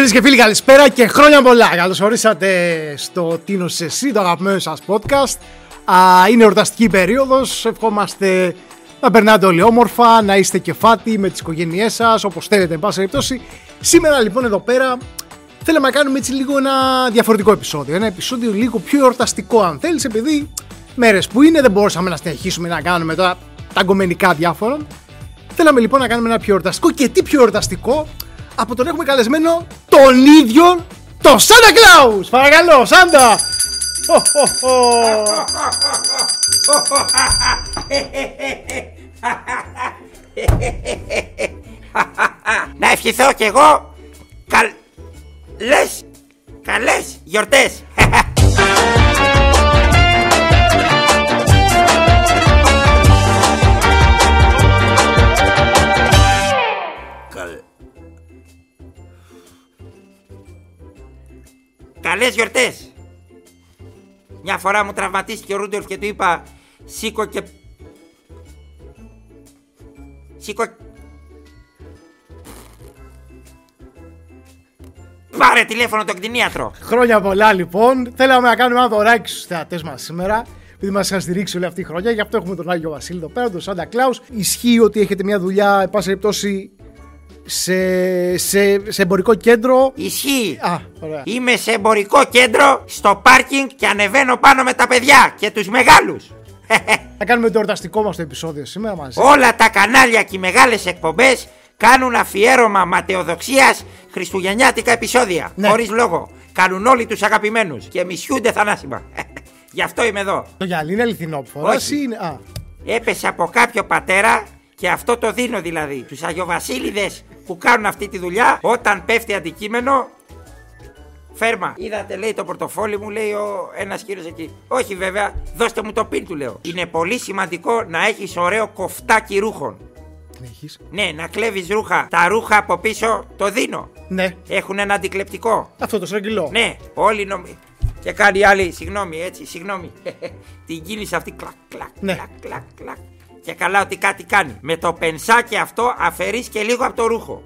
Φίλε και φίλοι, καλησπέρα και χρόνια πολλά. Καλώς ορίσατε στο Τίνος Εσύ, το αγαπημένο σας podcast. Α, είναι εορταστική περίοδος. Ευχόμαστε να περνάτε όλοι όμορφα, να είστε κεφάτι με τις οικογένειές σας, όπως θέλετε, εν πάση περιπτώσει. Σήμερα λοιπόν εδώ πέρα θέλαμε να κάνουμε έτσι λίγο ένα διαφορετικό επεισόδιο. Ένα επεισόδιο λίγο πιο εορταστικό, αν θέλεις, επειδή μέρες που είναι δεν μπορούσαμε να συνεχίσουμε να κάνουμε τώρα τα γκομενικά διάφορων. Θέλαμε λοιπόν να κάνουμε ένα πιο εορταστικό και τι πιο εορταστικό; Από τον έχουμε καλεσμένο τον ίδιο το Σάντα Κλάους. Παρακαλώ, Σάντα. Να ευχηθώ κι εγώ καλές, καλές γιορτές. Καλές γιορτές. Μια φορά μου τραυματίστηκε ο Ρούντολφ και του είπα σήκω και... Σήκω... Πάρε τηλέφωνο τον κτηνίατρο. Χρόνια πολλά λοιπόν. Θέλαμε να κάνουμε ένα δωράκι στους θεατές μας σήμερα. Επειδή μας είχαν στηρίξει όλη αυτή η χρονιά, γι' αυτό έχουμε τον Άγιο Βασίλη εδώ πέρα, τον Σάντα Κλάους. Ισχύει ότι έχετε μια δουλειά, εν πάση περιπτώσει, σε, σε, σε εμπορικό κέντρο. Ισχύει. Α, ωραία. Είμαι σε εμπορικό κέντρο, στο πάρκινγκ και ανεβαίνω πάνω με τα παιδιά και τους μεγάλους. Θα κάνουμε το εορταστικό μας το επεισόδιο σήμερα μαζί. Όλα τα κανάλια και οι μεγάλες εκπομπές κάνουν αφιέρωμα ματαιοδοξίας χριστουγεννιάτικα επεισόδια. Ναι. Χωρίς λόγο. Κάνουν όλοι τους αγαπημένους και μισιούνται θανάσιμα. Γι' αυτό είμαι εδώ. Το γυαλί είναι αληθινό που φοράς Όχι. ή είναι. Α, Έπεσε από κάποιο πατέρα και αυτό το δίνω δηλαδή. Τους Αγιοβασίλειδες που κάνουν αυτή τη δουλειά όταν πέφτει αντικείμενο Φέρμα. Είδατε, λέει το πορτοφόλι μου, λέει ο ένας κύριος εκεί. Όχι, βέβαια, δώστε μου το πιν του, λέω. Είναι πολύ σημαντικό να έχεις ωραίο κοφτάκι ρούχων. την έχεις. Ναι, να κλέβεις ρούχα. Τα ρούχα από πίσω το δίνω. Ναι, Έχουν ένα αντικλεπτικό. αυτό το στρογγυλό. Ναι, όλοι νομι... Και κάνει άλλη, συγγνώμη, έτσι, συγγνώμη. Την κίνηση αυτή, κλακ, κλακ, Ναι. κλακ, κλακ, κλακ. Και καλά ότι κάτι κάνει. Με το πενσάκι αυτό αφαιρείς και λίγο από το ρούχο.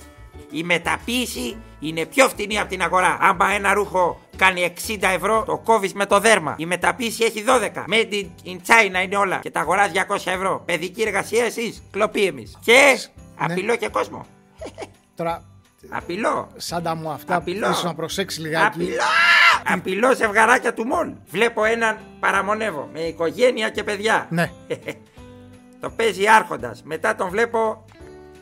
Η μεταποίηση είναι πιο φτηνή από την αγορά. Άμα ένα ρούχο κάνει 60 ευρώ, το κόβεις με το δέρμα. Η μεταποίηση έχει 12. Made in, in China είναι όλα. Και τα αγοράς 200 ευρώ. Παιδική εργασία εσείς. Κλοπή εμείς. Και απειλώ και κόσμο. Τώρα, Απειλώ. Σάντα μου αυτά που Απειλώ. θες να προσέξει λιγάκι. Απειλώ! Απειλώ ζευγαράκια του μόλ. Βλέπω έναν παραμονεύω με οικογένεια και παιδιά. Ναι. Το παίζει άρχοντας. Μετά τον βλέπω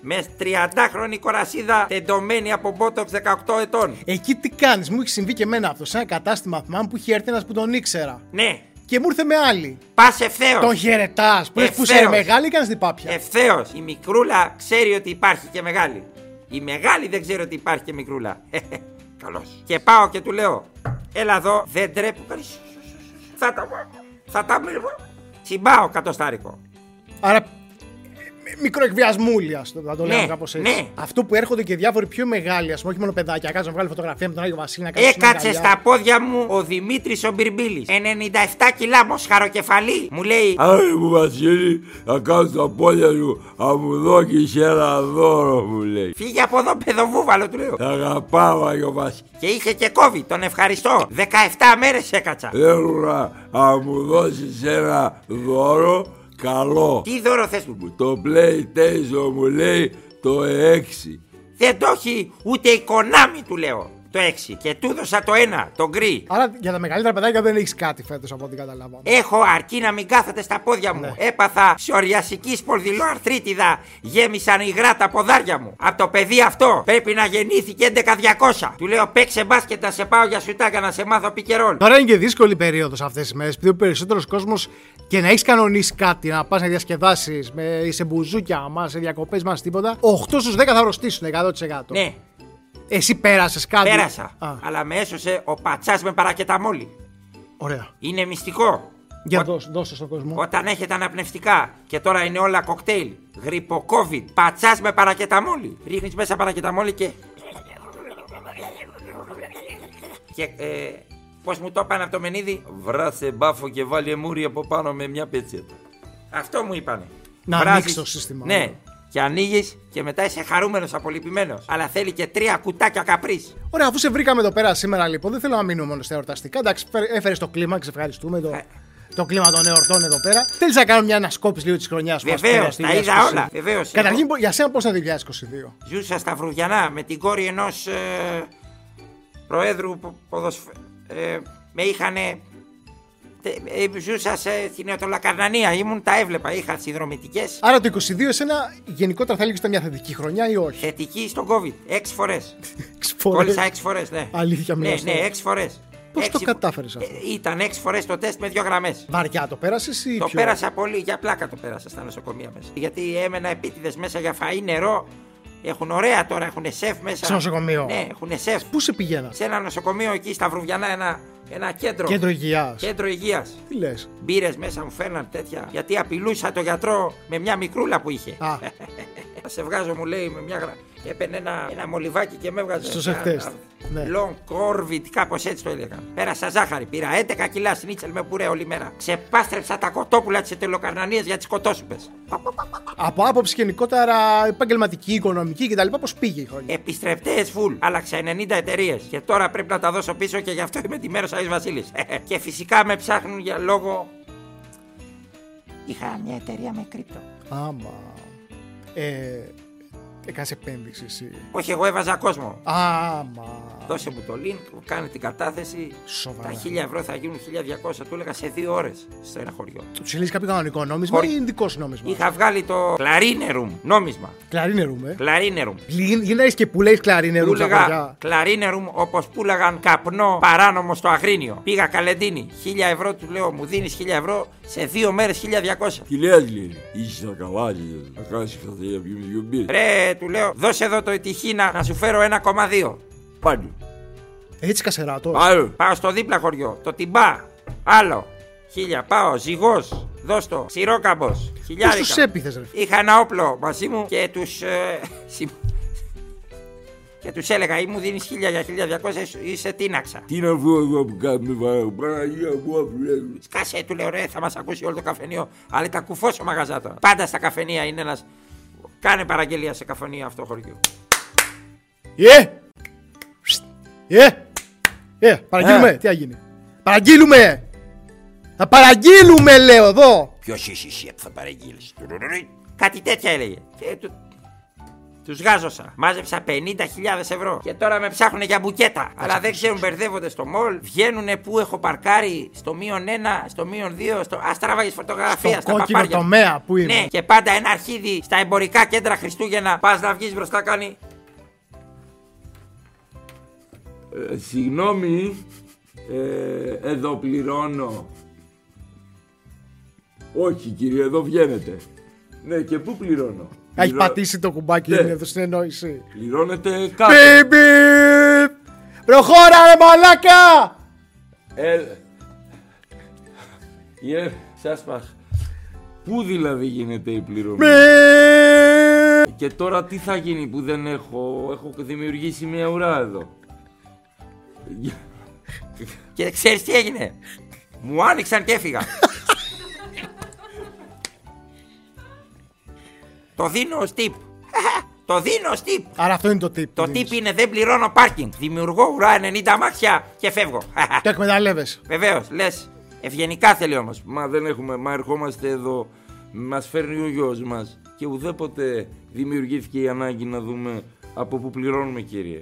με 30χρονη κορασίδα τεντωμένη από μπότοξ 18 ετών. Εκεί τι κάνεις, μου έχει συμβεί και εμένα αυτό. Σε ένα κατάστημα θυμάμαι που είχε έρθει ένας που τον ήξερα. Ναι, Και μου ήρθε με άλλη. πας ευθέως. Τον χαιρετάς. Που λες που είσαι Ευθέως. μεγάλη ή κάνεις την πάπια. Ευθέως. Η μικρούλα ξέρει ότι υπάρχει και μεγάλη. Η μεγάλη δεν ξέρει ότι υπάρχει και μικρούλα. Καλώς. Και πάω και του λέω: Έλα εδώ, δεν τρέπω. Θα τα Θα τα Τσιμπάω κατοστάρικο. Άρα μικροεκβιασμούλη, ας το, να το Ναι, λέμε κάπω έτσι. ναι. Αυτό που έρχονται και διάφοροι πιο μεγάλοι, ας πούμε, όχι μόνο παιδάκια, κάτσε να βγάλει φωτογραφία με τον Άγιο Βασίλη να κάνει Έκατσε στα πόδια μου ο Δημήτρης ο Μπυρμπίλη. 97 κιλά μοσχαροκεφαλή. Μου λέει: Άρη μου Βασίλη, θα κάνω στα πόδια σου, θα μου δώκεις ένα δώρο μου λέει. Φύγε από εδώ, παιδοβούβαλο, του λέω. Θα αγαπάω Άγιο Βασίλη. Και είχε και κόβει, τον ευχαριστώ. 17 μέρες έκατσα. Θέλω να, να μου δώσεις ένα δώρο καλό. Τι δώρο θες; Μου. Το PlayStation μου λέει το 6. Δεν το έχει ούτε η Konami, του λέω. Το 6. Και του έδωσα το 1, το γκρι. Άρα για τα μεγαλύτερα παιδάκια δεν έχεις κάτι φέτος από ό,τι καταλάβαμε. Έχω αρκεί να μην κάθεται στα πόδια μου. Ναι. Έπαθα σοριασική σπορδιλοαρθρίτιδα. Γέμισαν υγρά τα ποδάρια μου. Από το παιδί αυτό πρέπει να γεννήθηκε 11.200. Του λέω παίξε μπάσκετ να σε πάω για σουτάκια να σε μάθω πικερόλ. Τώρα είναι και δύσκολη περίοδος αυτές τις μέρες, επειδή ο περισσότερος κόσμος και να έχεις κανονίσει κάτι, να πας να διασκεδάσεις, με σε μπουζούκια μα, σε διακοπές μα, τίποτα. 8 στους 10 θα αρρωστήσουν 100%. Ναι, Εσύ πέρασες κάτι; πέρασα. Α, Αλλά με έσωσε ο πατσάς με παρακεταμόλη. ωραία. Είναι μυστικό. Για Ο- δώσε, δώσε στον κόσμο. Όταν έχετε αναπνευστικά και τώρα είναι όλα κοκτέιλ, γρήπο COVID, πατσάς με παρακεταμόλη. Ρίχνεις μέσα παρακεταμόλη και. Και ε, πώς μου το είπαν από το μενίδι, Βράσε μπάφο και βάλει μούρι από πάνω με μια πετσέτα. αυτό μου είπανε. Να Βράζεις- ανοίξεις το σύστημα. Ναι, Και ανοίγεις και μετά είσαι χαρούμενος, απολυπημένος. Αλλά θέλει και τρία κουτάκια καπρίς. Ωραία, αφού σε βρήκαμε εδώ πέρα σήμερα λοιπόν, δεν θέλω να μείνουμε μόνο στα εορταστικά. Εντάξει, έφερες το κλίμα και σε ευχαριστούμε. Το, Ε. το κλίμα των εορτών εδώ πέρα. Θέλεις να κάνουμε μια ανασκόπηση λίγο της χρονιάς που Βεβαίως, τα είδα όλα. Βεβαίως. Καταρχήν, για σένα πώς ήταν το 2022. Ζούσα στα Βρουδιανά με την κόρη ενός ε, προέδρου πο- ποδοσφ... ε, με είχανε. τε- ε, ζούσα σε Θηναιοτολακαρνανία, ήμουν, τα έβλεπα, είχα συνδρομητικές. Άρα το 22 εσένα γενικότερα θα έλεγες ότι ήταν μια θετική χρονιά ή όχι; Θετική στον COVID, έξι φορές. Έξι φορές. Κόλλησα έξι φορές, ναι. Αλήθεια, Ναι, μιλάς ναι, τώρα. έξι φορές. Πώς το κατάφερες αυτό; ήταν έξι φορές το τεστ με δύο γραμμές. Βαριά το πέρασες ή Το πιο... πέρασα πολύ, για πλάκα το πέρασα στα νοσοκομεία μέσα. Γιατί έμενα επίτηδες μέσα για φαΐ, νερό. Έχουν ωραία τώρα, έχουν σεφ μέσα. Στο νοσοκομείο. Ναι, έχουν σεφ. Πού σε πηγαίνα; Σε ένα νοσοκομείο εκεί στα Βρουβιανά, ένα, ένα κέντρο. Κέντρο υγείας. Κέντρο υγείας. Τι λες; Μπύρες μέσα μου φέρναν τέτοια. Γιατί απειλούσα το γιατρό με μια μικρούλα που είχε. Α, Θα σε βγάζω, μου λέει, με μια γρα... Έπαιρνε ένα, ένα μολυβάκι και με έβγαζε. Στο σεφτέστ. Ναι. Long Corvid, κάπως έτσι το έλεγα. Πέρασα ζάχαρη, πήρα 11 κιλά σνίτσελ με πουρέ όλη μέρα. Ξεπάστρεψα τα κοτόπουλα της ετελοκαρνανίας για τις κοτόσουπες. από άποψη γενικότερα επαγγελματική, οικονομική κτλ. Πώς πήγε η χρονιά. Επιστρεπτές full. Άλλαξα 90 εταιρείες. Και τώρα πρέπει να τα δώσω πίσω και γι' αυτό είμαι τη μέρο Αγή Βασίλης. και φυσικά με ψάχνουν για λόγο. Είχα μια εταιρεία με κρύπτο. Άμα. Ε, Έκανες επένδυση εσύ. Όχι, εγώ έβαζα κόσμο. Άμα. Δώσε μου το link, κάνε την κατάθεση. Σοβαρά. Τα 1000 ευρώ θα γίνουν 1200, του έλεγα σε δύο ώρες στο ένα χωριό. Του συλλέγει κάποιο κανονικό νόμισμα Όχι. ή είναι δικό σου νόμισμα; Είχα βγάλει το κλαρίνερουμ νόμισμα. Κλαρίνερουμε. Κλαρίνερουμ. Γίνεται και που λέει κλαρίνερου στα Πούλεγα χωριά. κλαρίνερουμ όπως πούλαγαν καπνό παράνομο στο Αγρίνιο. Πήγα καλεντίνη. 1000 ευρώ του λέω, μου δίνεις 1000 ευρώ σε δύο μέρες 1200. Τι λες λέει, είσαι καλά λέει, θα κάνεις καθένα για πιούμε δυο μπύρες. Ρε, του λέω, δώσε εδώ το ετυχήνα να σου φέρω 1,2. Πάλι. Έτσι κασεράτο. Άλλο. Πάω στο δίπλα χωριό, το τυμπά. Άλλο. Χίλια, πάω, ζυγός. Δώσ' το. Σιρόκαμπος. Πώς τους Χιλιάρικα. έπειθε, ρε. Είχα ένα όπλο μαζί μου και τους. Ε, συ- και τους έλεγα, ή μου δίνεις 1000 για 1200, είσαι τίναξα. Τι να βγω εγώ που κάνουμε βαρά, Παναγία μου αφού Σκάσε, του λέω, ρε, θα μας ακούσει όλο το καφενείο. Αλλά ήταν κουφός ο μαγαζά τώρα. Πάντα στα καφενεία είναι ένας. Κάνε παραγγελία σε καφενείο αυτό χωριό. Ε! Ε! Ε! Παραγγείλουμε. Ε. Τι θα γίνει; Παραγγείλουμε! Θα παραγγείλουμε, λέω εδώ! Ποιος είσαι εσύ που θα παραγγείλεις; Κάτι τέτοια έλεγε. Και τους... Τους γάζωσα. Μάζεψα 50.000 ευρώ. Και τώρα με ψάχνουν για μπουκέτα. Αλλά δεν ξέρουν, μπερδεύονται στο μολ. Βγαίνουν που έχω παρκάρει στο μείον 1, στο μείον 2. Στο... Α τραβάγεις φωτογραφία Στο στα κόκκινο παπάρια. τομέα που είναι. Ναι, και πάντα ένα αρχίδι στα εμπορικά κέντρα Χριστούγεννα. Πας να βγεις μπροστά, κάνει. Ε, Συγγνώμη, ε, εδώ πληρώνω. Όχι κύριε, εδώ βγαίνετε. Ναι, και πού πληρώνω; Έχει Πληρώ- πατήσει το κουμπάκι, Ναι. είναι εδώ στην ενόηση. Πληρώνετε κάτω. Μπιμπι! Προχώρα, ρε μαλάκα! Ε, ε, σας παχ. Πού δηλαδή γίνεται η πληρωμή; Μπιπ! Και τώρα τι θα γίνει που δεν έχω, έχω δημιουργήσει μια ουρά εδώ; Και ξέρεις τι έγινε; Μου άνοιξαν και έφυγα. Το δίνω ως tip. το δίνω ως tip. Άρα αυτό είναι το tip. Το που δίνεις. tip είναι δεν πληρώνω πάρκινγκ. Δημιουργώ ουρά 90 αμάξια και φεύγω. Το εκμεταλλεύεσαι. Βεβαίως, λες. Ευγενικά θέλει όμως. Μα δεν έχουμε, μα ερχόμαστε εδώ, μας φέρνει ο γιος μας και ουδέποτε δημιουργήθηκε η ανάγκη να δούμε από πού πληρώνουμε κύριε.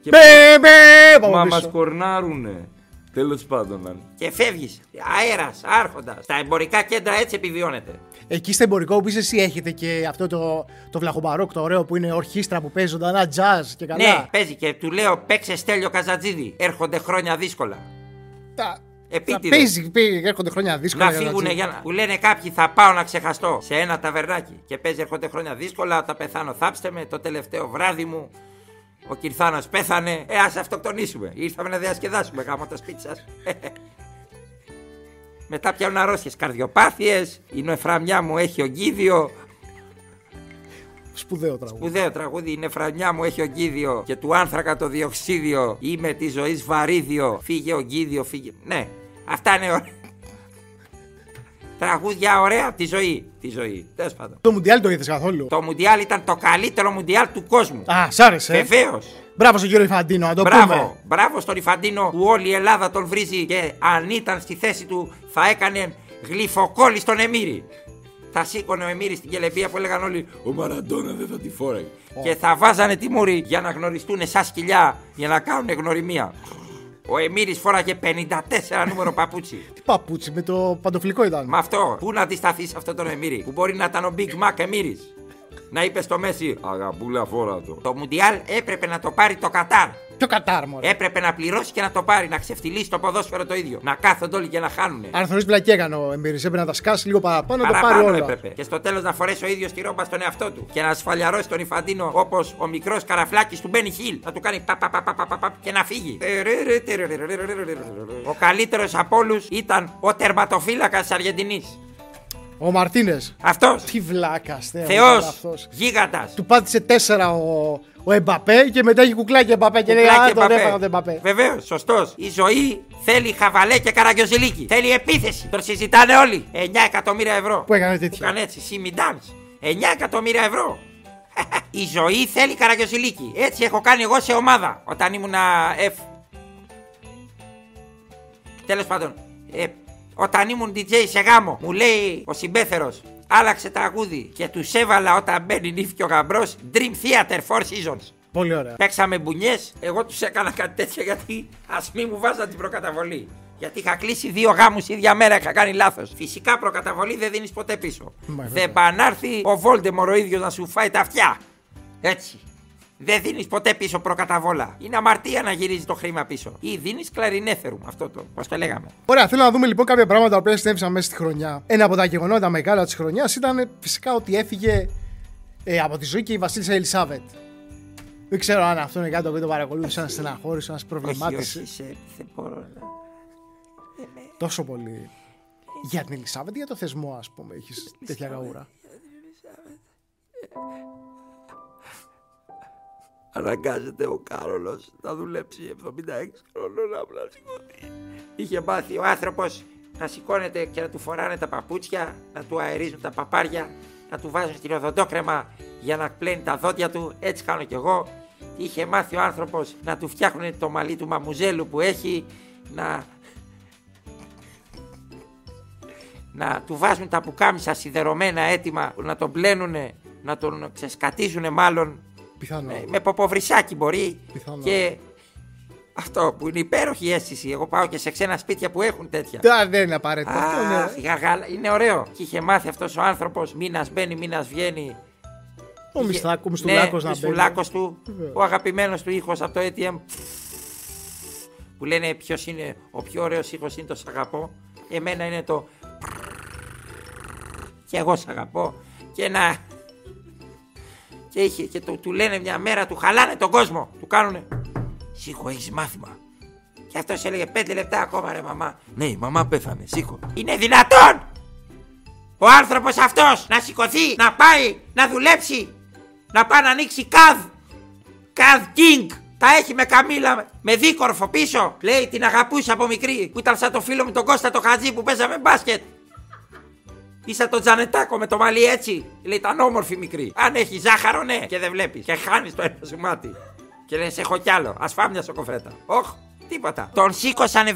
Και Μπιμπι! μα Πάμε μας πίσω. κορνάρουνε. Τέλος πάντων. αν- Και φεύγεις. Αέρας, άρχοντας. Στα εμπορικά κέντρα έτσι επιβιώνεται. Εκεί στο εμπορικό που είσαι εσύ έχετε και αυτό το, το βλαχομπαρόκ το ωραίο που είναι ορχήστρα που παίζει ζωντανά jazz και καλά. Ναι, παίζει και του λέω παίξε στέλιο Καζατζίδη. Έρχονται χρόνια δύσκολα. Τα... Επίτηδες. τα παίζει, παίζει, έρχονται χρόνια δύσκολα. Να για φύγουν τζι. για να. Που λένε κάποιοι θα πάω να ξεχαστώ σε ένα ταβερνάκι. Και παίζει έρχονται χρόνια δύσκολα. Όταν πεθάνω, θάψτε με. Το τελευταίο βράδυ μου. Ο Κυρθάνος πέθανε. Ε, ας αυτοκτονήσουμε. Ήρθαμε να διασκεδάσουμε γάμο το σπίτι σας. Μετά πιάνουν αρρώστιες καρδιοπάθειες. Η νεφραμιά μου έχει ογκίδιο. Σπουδαίο τραγούδι. Σπουδαίο τραγούδι. Η νεφραμιά μου έχει ογκίδιο. Και του άνθρακα το διοξίδιο. Είμαι τη ζωής βαρύδιο. Φύγε ογκίδιο, φύγε. Ναι, αυτά είναι ωραία. Τραγούδια ωραία, τη ζωή. Τη ζωή. Τέλος πάντων. Το Μουντιάλ το είδες καθόλου; Το Μουντιάλ ήταν το καλύτερο Μουντιάλ του κόσμου. Α, σ' άρεσε. ε; Βεβαίως. Μπράβο στον κύριο Ιφαντίνο, να το Μπράβο, πούμε. μπράβο στον Ιφαντίνο που όλη η Ελλάδα τον βρίζει και αν ήταν στη θέση του θα έκανε γλυφοκόλλη στον Εμμύρη. Θα σήκωνε ο Εμμύρης στην κελεπία που έλεγαν όλοι Ο Μαραντόνα δεν θα τη φόραγε. και θα βάζανε τη μούρη για να γνωριστούν σαν σκυλιά για να κάνουν γνωριμία. Ο Εμμύρης φόραγε 54 νούμερο παπούτσι. Τι παπούτσι, με το παντοφλικό ήταν. Με αυτό, πού να αντισταθείς σε αυτόν τον Εμμύρη που μπορεί να ήταν ο Big Mac Εμμύρης; Να είπες στο Μέση, Αγαπούλα φόρα το. το Μουντιάλ έπρεπε να το πάρει το Κατάρ. Ποιο κατάρ, μωρέ. Έπρεπε να πληρώσει και να το πάρει, να ξεφτυλίσει το ποδόσφαιρο το ίδιο. Να κάθονται όλοι και να χάνουνε. Αν θεωρείς πλακή έκανε ο Εμπειρής, έπρεπε να τα σκάσει λίγο παραπάνω, να το πάρει Παραπάνω όλα. έπρεπε. Και στο τέλος να φορέσει ο ίδιος τη ρόμπα στον εαυτό του. Και να σφαλιαρώσει τον Ιφαντίνο όπως ο μικρός καραφλάκι του Μπένι Χιλ. Να του κάνει πα, πα, πα, πα, πα, πα, πα, και να φύγει. Ο καλύτερος από όλους ήταν ο τερματοφύλακας της Αργεντινής. Ο Μαρτίνες. Αυτός. Τι βλάκα, Θεός. Θεό. αυτός. Γίγαντας. Του πάτησε τέσσερα ο, ο Εμπαπέ και μετά έχει κουκλάκι Εμπαπέ και λέει Α, τον έφαγα τον Εμπαπέ. Βεβαίως, σωστός. Η ζωή θέλει χαβαλέ και καραγκιόζηλίκι. Θέλει επίθεση. Τον συζητάνε όλοι. 9 εκατομμύρια ευρώ. Που έκανε Που τέτοια. έκανε έτσι, Σίμι Dance. 9 εκατομμύρια ευρώ. Η ζωή θέλει καραγκιόζηλίκι. Έτσι έχω κάνει εγώ σε ομάδα όταν ήμουν F. Τέλος πάντων, ε, όταν ήμουν DJ σε γάμο, μου λέει ο συμπέθερος, άλλαξε τραγούδι και τους έβαλα όταν μπαίνει νύφη και ο γαμπρός Dream Theater Four Seasons. Πολύ ωραία. Παίξαμε μπουνιές. Εγώ τους έκανα κάτι τέτοιο γιατί ας μην μου βάζαν την προκαταβολή. Γιατί είχα κλείσει δύο γάμους ίδια μέρα, είχα κάνει λάθος. Φυσικά προκαταβολή δεν δίνεις ποτέ πίσω. Μα, βέβαια. δεν πάνε να έρθει ο Βόλτεμορ ο ίδιος να σου φάει τα αυτιά. Έτσι. Δεν δίνεις ποτέ πίσω προκαταβόλα. Είναι αμαρτία να γυρίζει το χρήμα πίσω. Ή δίνεις κλαρινέθερου. Αυτό το. Πώς το λέγαμε. Ωραία, θέλω να δούμε λοιπόν κάποια πράγματα που συνέβησαν μέσα στη χρονιά. Ένα από τα γεγονότα μεγάλα της χρονιάς ήταν ε, φυσικά ότι έφυγε ε, από τη ζωή και η Βασίλισσα Ελισάβετ. Δεν ξέρω αν αυτό είναι κάτι το οποίο το παρακολούθησε, να στεναχώρησε, να Όχι, προβλημάτισε όχι, σε- δεν μπορώ να. τόσο πολύ. Για την Ελισάβετ ή για το θεσμό, ας πούμε, έχεις τέτοια γαούρα; Αναγκάζεται ο Κάρολος να δουλέψει 76 χρόνων απλά να σηκωθεί. Είχε μάθει ο άνθρωπος να σηκώνεται και να του φοράνε τα παπούτσια, να του αερίζουν τα παπάρια, να του βάζουν στην οδοντόκρεμα για να πλένει τα δόντια του. Έτσι κάνω κι εγώ. Είχε μάθει ο άνθρωπος να του φτιάχνουν το μαλλί του μαμουζέλου που έχει, να να του βάζουν τα πουκάμισα σιδερωμένα έτοιμα, να τον πλένουν, να τον ξεσκατίζουν μάλλον Πιθανό. ε, με ποποβρισάκι μπορεί. Πιθανό. Και αυτό που είναι υπέροχη αίσθηση. Εγώ πάω και σε ξένα σπίτια που έχουν τέτοια. Α, δεν είναι απαραίτητο. Αυτό ναι. Αχ, η γαργάλα- είναι ωραίο. Και είχε μάθει αυτός ο άνθρωπος μήνας μπαίνει, μήνας βγαίνει. Ο Είχε- Μιστάκο, ο Μιστουλάκος ναι, να μπαίνει. Μιστουλάκος του. Βεβαίως. Ο αγαπημένος του ήχος από το ATM. Που λένε ποιος είναι ο πιο ωραίος ήχος είναι το σ' αγαπώ. Εμένα είναι το. Και εγώ σ' αγαπώ. Και να. Και, είχε, και το, του λένε μια μέρα, του χαλάνε τον κόσμο. Του κάνουνε. Σήκω, έχεις μάθημα. Και αυτός έλεγε πέντε λεπτά ακόμα, ρε μαμά. Ναι, η μαμά πέθανε, σήκω. Είναι δυνατόν ο άνθρωπος αυτός να σηκωθεί, να πάει, να δουλέψει, να πάει να ανοίξει καδ. Καδ King. Τα έχει με καμίλα, με δίκορφο πίσω. Λέει την αγαπούσα από μικρή που ήταν σαν το φίλο μου τον Κώστα το Χατζή που παίζαμε μπάσκετ. Είσαι το Τζανετάκο με το μαλλί έτσι. Λέει ήταν όμορφη μικρή. Αν έχει ζάχαρο, ναι, και δεν βλέπεις. Και χάνεις το ένα σου μάτι. Και λες, έχω κι άλλο. Α φάμε μια σοκοφρέτα. Όχι, τίποτα. Τον σήκωσαν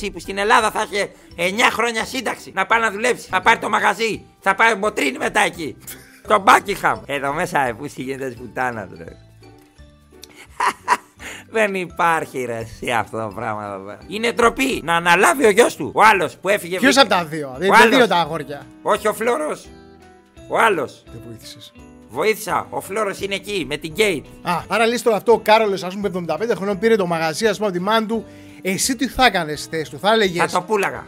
76 που στην Ελλάδα θα είχε 9 χρόνια σύνταξη. Να πάει να δουλέψει. Θα πάρει το μαγαζί. Θα πάει μποτρίνη μετά εκεί. το Μπάκιχαμ. Εδώ μέσα ε, που γίνεται πουτάνας του. Ρε. Δεν υπάρχει ρε εσύ αυτό το πράγμα εδώ πέρα. Είναι ντροπή να αναλάβει ο γιος του. Ο άλλος που έφυγε. Ποιος βρήκε- από τα δύο, Ο δεν είναι άλλος. δύο τα αγόρια. Όχι ο Φλόρο. Ο άλλος. Δεν βοήθησες. Βοήθησα. Ο Φλόρο είναι εκεί με την Γκέιτ. Α, άρα λες τώρα αυτό ο Κάρολος, ας πούμε, 75 χρονών πήρε το μαγαζί, ας πούμε, από τη μάνα του. Εσύ τι θα έκανες στη θέση του, θα έλεγε. Θα το πούλαγα.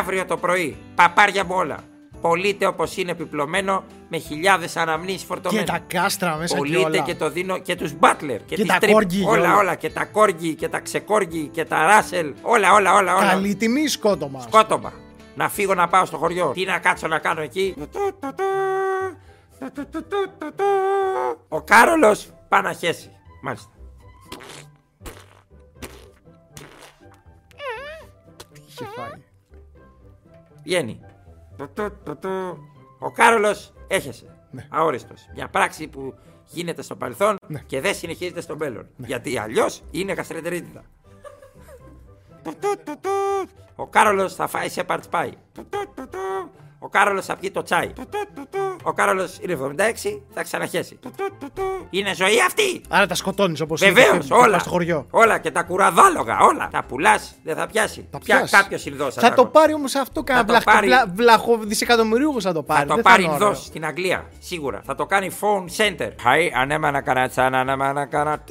Αύριο το πρωί. Παπάρια μου όλα. Πωλείται όπως είναι επιπλωμένο με χιλιάδες αναμνήσεις Και φορτωμένε. τα κάστρα μέσα και Πωλείται όλα. και το δίνω και τους Μπάτλερ. Και, Και τις τα τρίπ- κόργκι και Όλα, όλα. όλα. Και τα κόργκι και τα ξεκόργκι και τα ράσελ. Όλα, όλα, όλα. όλα. Καλή τιμή ή σκότωμα. Σκότωμα. Να φύγω να πάω στο χωριό. Τι να κάτσω να κάνω εκεί; Ο Κάρολος πάει να χέσει. Μάλιστα. Είχε φάει; Βγαίνει. Του, του, του, του. Ο Κάρολος έχεσε. Ναι. Αόριστος. Μια πράξη που γίνεται στο παρελθόν και δεν συνεχίζεται στο μέλλον. Γιατί αλλιώς είναι γαστρεντερίτιδα. Του, του, του, του. Ο Κάρολος θα φάει σε παϊ. Του, του, του, του. Ο Κάρολος θα πιει το τσάι. Του, του, του, του. Ο Κάρολος είναι 76, θα ξαναχέσει. Του, του, του, του. Είναι ζωή αυτή. Άρα τα σκοτώνεις όπως Βεβαίως, όλα. Στο χωριό. Όλα και τα κουραδάλογα, όλα. Τα πουλάς, δεν θα πιάσει. Τα Πια πιάσει. κάποιος ειδό Θα το πάρει όμως αυτό το κανένα βλαχ... πάρει. βλα... βλαχο δισεκατομμυρίουχο θα το πάρει. Θα το Δεν πάρει είναι ωραίο. ειδό στην Αγγλία, σίγουρα. Θα το κάνει phone center. Hi, ανέμα να κάνα τσάνα, ανέμα να κάνα.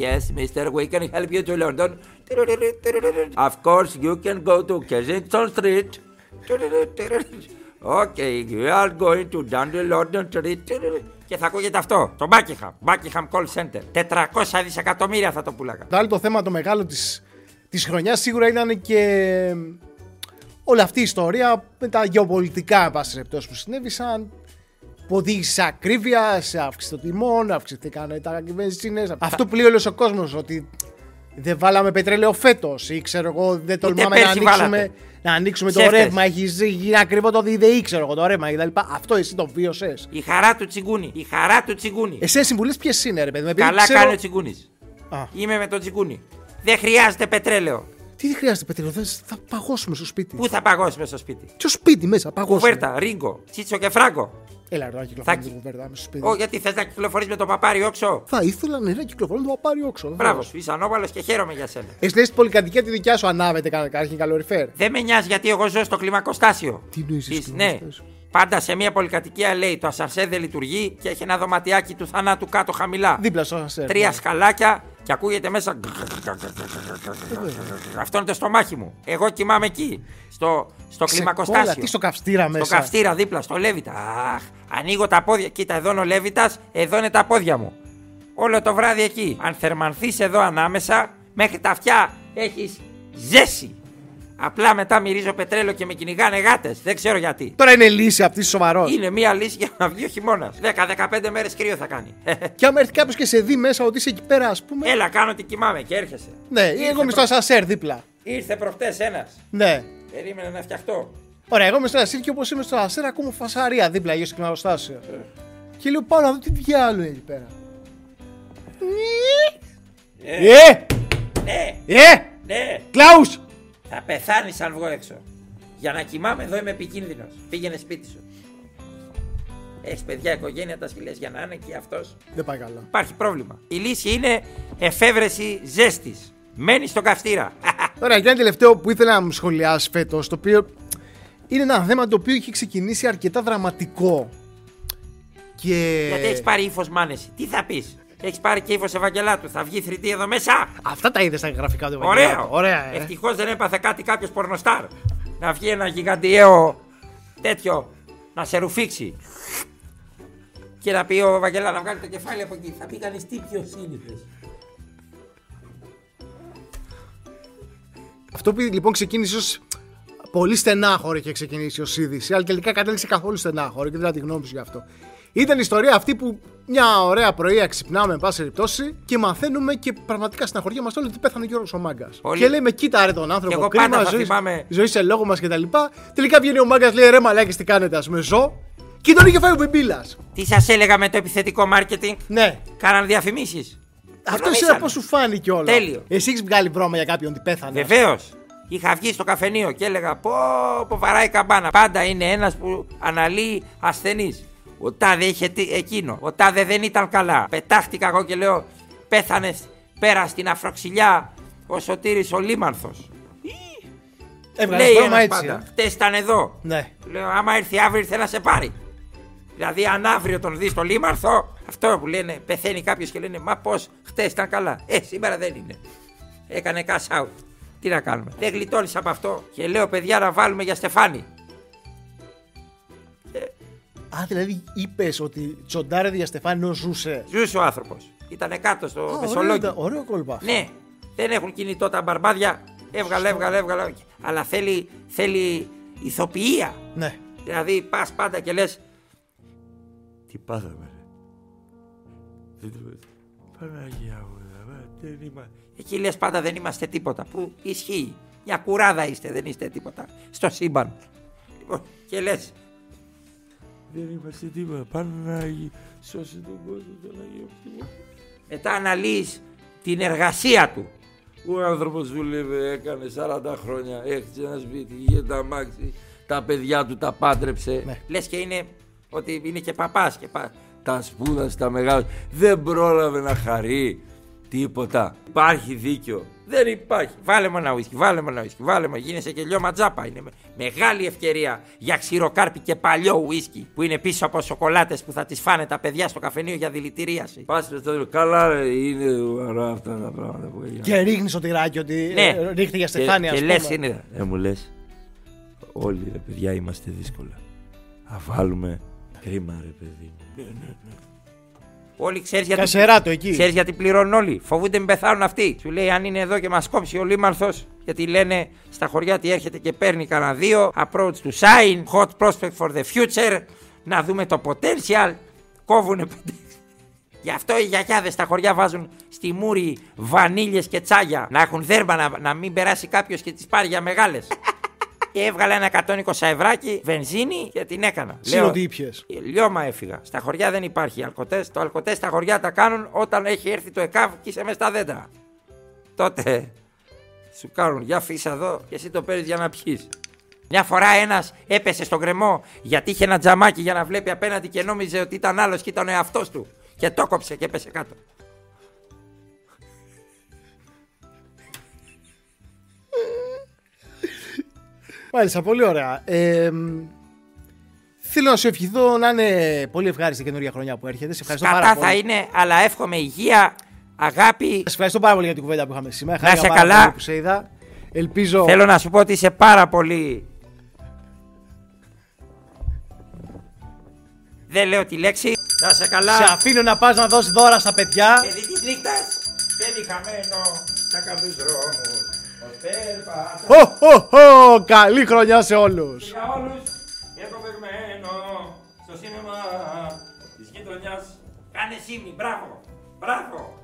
Yes, Mr. We can help you to London. Of course, you can go to Kensington Street. Okay, we are going to down the London Street. Και θα ακούγεται αυτό, το Buckingham, Buckingham Call Center. 400 δισεκατομμύρια θα το πουλάγα. Το άλλο το θέμα το μεγάλο της, της χρονιάς σίγουρα ήταν και όλη αυτή η ιστορία με τα γεωπολιτικά εν πάση περιπτώσει, που συνέβησαν που οδήγησε σε ακρίβειας, σε αύξηση των τιμών, αυξηθήκαν τα βενζίνες. Αυτό που λέει όλος ο κόσμος ότι δεν βάλαμε πετρέλαιο φέτος ή ξέρω εγώ δεν τολμάμε να πέρσι ανοίξουμε, βάλατε; Να ανοίξουμε το Ψεύτες. ρεύμα, έχει ζει- γίνει ακριβό το ΔΔΗ, ξέρω εγώ το ρεύμα κτλ. Αυτό εσύ το βίωσες. Η χαρά του τσιγκούνι, η χαρά του τσιγκούνι. Εσένα συμβουλέ ποιες είναι, ρε παιδί μου, επειδή Καλά ξέρω- κάνει ο τσιγκούνις. Α. Είμαι με τον τσιγκούνι. Δεν χρειάζεται πετρέλαιο. Τι δεν χρειάζεται πετρέλαιο, θα, θα παγώσουμε στο σπίτι. Πού θα παγώσουμε στο σπίτι; Ποιο σπίτι μέσα, παγώσουμε. Κουβέρτα, ρίγκο, τσίτσο και φράγκο. Έλα, ρε, να κυκλοφορεί Θα- την κουβέρτα μέσα στο σπίτι. Ω, γιατί θες να κυκλοφορείς με το παπάρι όξο; Θα ήθελα ναι, να κυκλοφορώ το πάρει όξο. Μπράβο, σου είσαι ανώβαλος και χαίρομαι για σένα. Εσύ λες την πολυκατοικία τη δικιά σου ανάβεται καταρχήν καλοριφέρ. Δεν με νοιάζει γιατί εγώ ζω στο κλιμακοστάσιο. Τι εννοείς Της- στο Ναι. κλιμακοστάσιο; Πάντα σε μια πολυκατοικία λέει το ασανσέρ δεν λειτουργεί και έχει ένα δωματιάκι του θανάτου κάτω χαμηλά. Δίπλα στο ασανσέρ. Τρία ναι. σκαλάκια και ακούγεται μέσα. Αυτό είναι το στομάχι μου. Εγώ κοιμάμαι εκεί. Στο, στο Ξεκόλα, κλιμακοστάσιο. τι στο καυστήρα μέσα. Στο καυστήρα δίπλα, στο Λέβητα. Αχ, ανοίγω τα πόδια. Κοίτα, εδώ είναι ο Λέβητα, εδώ είναι τα πόδια μου. Όλο το βράδυ εκεί. Αν θερμανθείς εδώ ανάμεσα, μέχρι τα αυτιά έχεις ζέση. Απλά μετά μυρίζω πετρέλαιο και με κυνηγάνε γάτες. Δεν ξέρω γιατί. Τώρα είναι λύση αυτή σοβαρός. Είναι μία λύση για να βγει ο χειμώνας. 10-15 μέρες κρύο θα κάνει. Και άμα έρθει κάποιος και σε δει μέσα ότι είσαι εκεί πέρα, ας πούμε. Έλα, κάνω ότι κοιμάμαι και έρχεσαι. ναι, Ήρθε εγώ είμαι στο προ- ασανσέρ δίπλα. Ήρθε προχτές ένας. Ναι. Περίμενε να φτιαχτώ. Ωραία, εγώ είμαι στο ασανσέρ και όπως είμαι στο ασανσέρ ακούω φασαρία δίπλα γύρω στο κλιμακοστάσιο. Και λέω πάω να δω τι διάλογο είναι εκεί πέρα. Ε, Ε! ναι, Ε! ναι. Κλάους! Θα πεθάνεις αν βγω έξω. Για να κοιμάμαι εδώ είμαι επικίνδυνος. Πήγαινε σπίτι σου. Έχεις παιδιά, οικογένεια, τα σκυλές για να είναι και αυτός. Δεν πάει καλά. Υπάρχει πρόβλημα. Η λύση είναι εφεύρεση ζέστης. Μένεις στο καυστήρα. Ωραία, και ένα τελευταίο που ήθελα να μου σχολιάσει φέτος, το οποίο είναι ένα θέμα το οποίο έχει ξεκινήσει αρκετά δραματικό. Και. Γιατί έχεις πάρει ύφος μάνεση; Τι θα πεις; Έχεις πάρει και ύφος Ευαγγελάτου; Θα βγει θρητή εδώ μέσα; Αυτά τα είδες στα γραφικά του Ευαγγελάτου. Ωραίο. Ωραία, ε. Ευτυχώς δεν έπαθε κάτι κάποιος πορνοστάρ. Να βγει ένα γιγαντιαίο τέτοιο να σε ρουφήξει. Και να πει ο Βαγγελά να βγάλει το κεφάλι από εκεί. Θα πει κανείς τι πιο σύνηθες. Αυτό που λοιπόν ξεκίνησε ως πολύ στενάχωρο είχε ξεκινήσει ω είδηση, αλλά τελικά κατέληξε καθόλου στενάχωρο και δεν τη γνώμη σου γι' αυτό. Ήταν η ιστορία αυτή που μια ωραία πρωία ξυπνάμε, εν πάση περιπτώσει, και μαθαίνουμε και πραγματικά στεναχωριόμαστε όλοι ότι πέθανε ο Γιώργος ο Μάγκας. Πολύ. Και λέμε, κοίτα ρε τον άνθρωπο, Και εγώ κρίμα, πάντα θα ζωή, θυμάμαι- ζωής σε λόγο μας κτλ. Τελικά βγαίνει ο Μάγκας, λέει ρε μαλάκι, τι κάνετε, ας πούμε, ζω. Και τον είχε φάει ο Μπιμπίλας. Τι σας έλεγα με το επιθετικό marketing; Ναι. Κάναν διαφημίσεις. Αυτό είναι πώ σου φάνηκε όλα. Τέλειο. Εσύ έχεις βγάλει βρώμα για κάποιον ότι πέθανε. Βεβαίως. Είχα βγει στο καφενείο και έλεγα πω, πω βαράει καμπάνα. Πάντα είναι ένας που αναλύει ασθενή. Ο τάδε είχε τι- εκείνο. Ο τάδε δεν ήταν καλά. Πετάχτηκα εγώ και λέω πέθανε πέρα στην αφροξηλιά ο Σωτήρης ο Λίμανθος. Έβγαλες Λέει βρώμα ένας έτσι. πάντα. ε. Χτες ήταν εδώ. Ναι. Λέω άμα έρθει αύριο ήρθε να σε πάρει. Δηλαδή αν αύριο τον δεις στο Λίμανθο, αυτό που λένε πεθαίνει κάποιος και λένε Μα πώς χτες ήταν καλά. Ε, σήμερα δεν είναι. Έκανε cash out. Τι να κάνουμε. Δεν γλιτώνεις από αυτό και λέω παιδιά να βάλουμε για Στεφάνι. Α, δηλαδή είπες ότι τσοντάρε για Στεφάνι ενώ ζούσε. Ζούσε ο άνθρωπος. Ήταν κάτω στο Α, ωραίο, Μεσολόγιο. ήταν- ωραίο κόλπα. Ναι, δεν έχουν κινητό τα μπαρμπάδια. Έβγαλε, έβγαλε, έβγαλε. Αλλά θέλει, θέλει ηθοποιία. Ναι. Δηλαδή πας πάντα και λες. Τι πάθαμε, ρε. Δεν το- Παναγία μου, ρε, δεν είμαστε. Εκεί λες πάντα δεν είμαστε τίποτα. Που ισχύει. Μια κουράδα είστε, δεν είστε τίποτα. Στο σύμπαν. Λοιπόν, και λες, Δεν είμαστε τίποτα. Πάνε να σώσει τον κόσμο τον Αγίο Πνεύμα. μετά αναλύεις την εργασία του. Ο άνθρωπος δούλευε, έκανε 40 χρόνια, έχτισε ένα σπίτι, είχε τα αμάξι, τα παιδιά του τα πάντρεψε. Ναι. Λες και είναι ότι είναι και παπάς και πα... Τα σπούδασε, τα μεγάλα. Δεν πρόλαβε να χαρεί τίποτα. Υπάρχει δίκιο. Δεν υπάρχει. Βάλε μου ένα ουίσκι, βάλε μου ένα ουίσκι, βάλε μου. Γίνεσαι και λιώμα τζάπα. Είναι με- μεγάλη ευκαιρία για ξηροκάρπι και παλιό ουίσκι που είναι πίσω από σοκολάτες που θα τις φάνε τα παιδιά στο καφενείο για δηλητηρίαση. Πας στο τέλος, καλά ρε, είναι ωραία αυτά τα πράγματα που έγιναν. Και ρίχνεις στο τυράκι ότι Ναι. ε, ρίχτε για στεφάνια. και ας λες πούμε. είναι. Ε, μου λες, όλοι ρε παιδιά είμαστε δύσκολα. Α βάλουμε κρίμα ρε παιδί μου. Όλοι ξέρεις γιατί. Κασεράτο εκεί. Ξέρεις γιατί πληρώνουν όλοι. Φοβούνται μην πεθάνουν αυτοί. Σου λέει αν είναι εδώ και μας κόψει ο Λίμαρθος. Γιατί λένε στα χωριά τι έρχεται και παίρνει κανένα δύο. Approach to sign. Hot prospect for the future. Να δούμε το potential. Κόβουνε πέντε. Γι' αυτό οι γιαγιάδες στα χωριά βάζουν στη μούρη βανίλιες και τσάγια. Να έχουν δέρμα να, να μην περάσει κάποιος και τις πάρει για μεγάλες. Και έβγαλα ένα 120 ευράκι βενζίνη και την έκανα. Συν ότι ήπιες. Λιώμα έφυγα. Στα χωριά δεν υπάρχει αλκοτές. Το αλκοτές στα χωριά τα κάνουν όταν έχει έρθει το ΕΚΑΒ και είσαι μέσα στα δέντρα. Τότε σου κάνουν για φύσα εδώ και εσύ το παίρνεις για να πιει. Μια φορά ένας έπεσε στον κρεμό γιατί είχε ένα τζαμάκι για να βλέπει απέναντι και νόμιζε ότι ήταν άλλος και ήταν ο εαυτός του. Και το κόψε και έπεσε κάτω. Μάλιστα, πολύ ωραία. Ε, μ, θέλω να σου ευχηθώ να είναι πολύ ευχάριστη η καινούργια χρονιά που έρχεται. Σε ευχαριστώ πάρα Κατά πολύ. θα είναι, αλλά εύχομαι υγεία, αγάπη. Σε ευχαριστώ πάρα πολύ για την κουβέντα που είχαμε σήμερα. Να Χάρηκα είσαι πάρα καλά. πολύ Που σε είδα. Ελπίζω. Θέλω να σου πω ότι είσαι πάρα πολύ. Δεν λέω τη λέξη. Να είσαι καλά. Σε αφήνω να πας να δώσεις δώρα στα παιδιά. Παιδί της νύχτας Παιδί χαμένο Στα καλούς δρόμους Ως περπάτα Ω, ω, ω, καλή χρονιά σε όλους. Για όλους Έχω παιγμένο Στο σίνεμα Της γειτονιάς Κάνε σήμη Μπράβο Μπράβο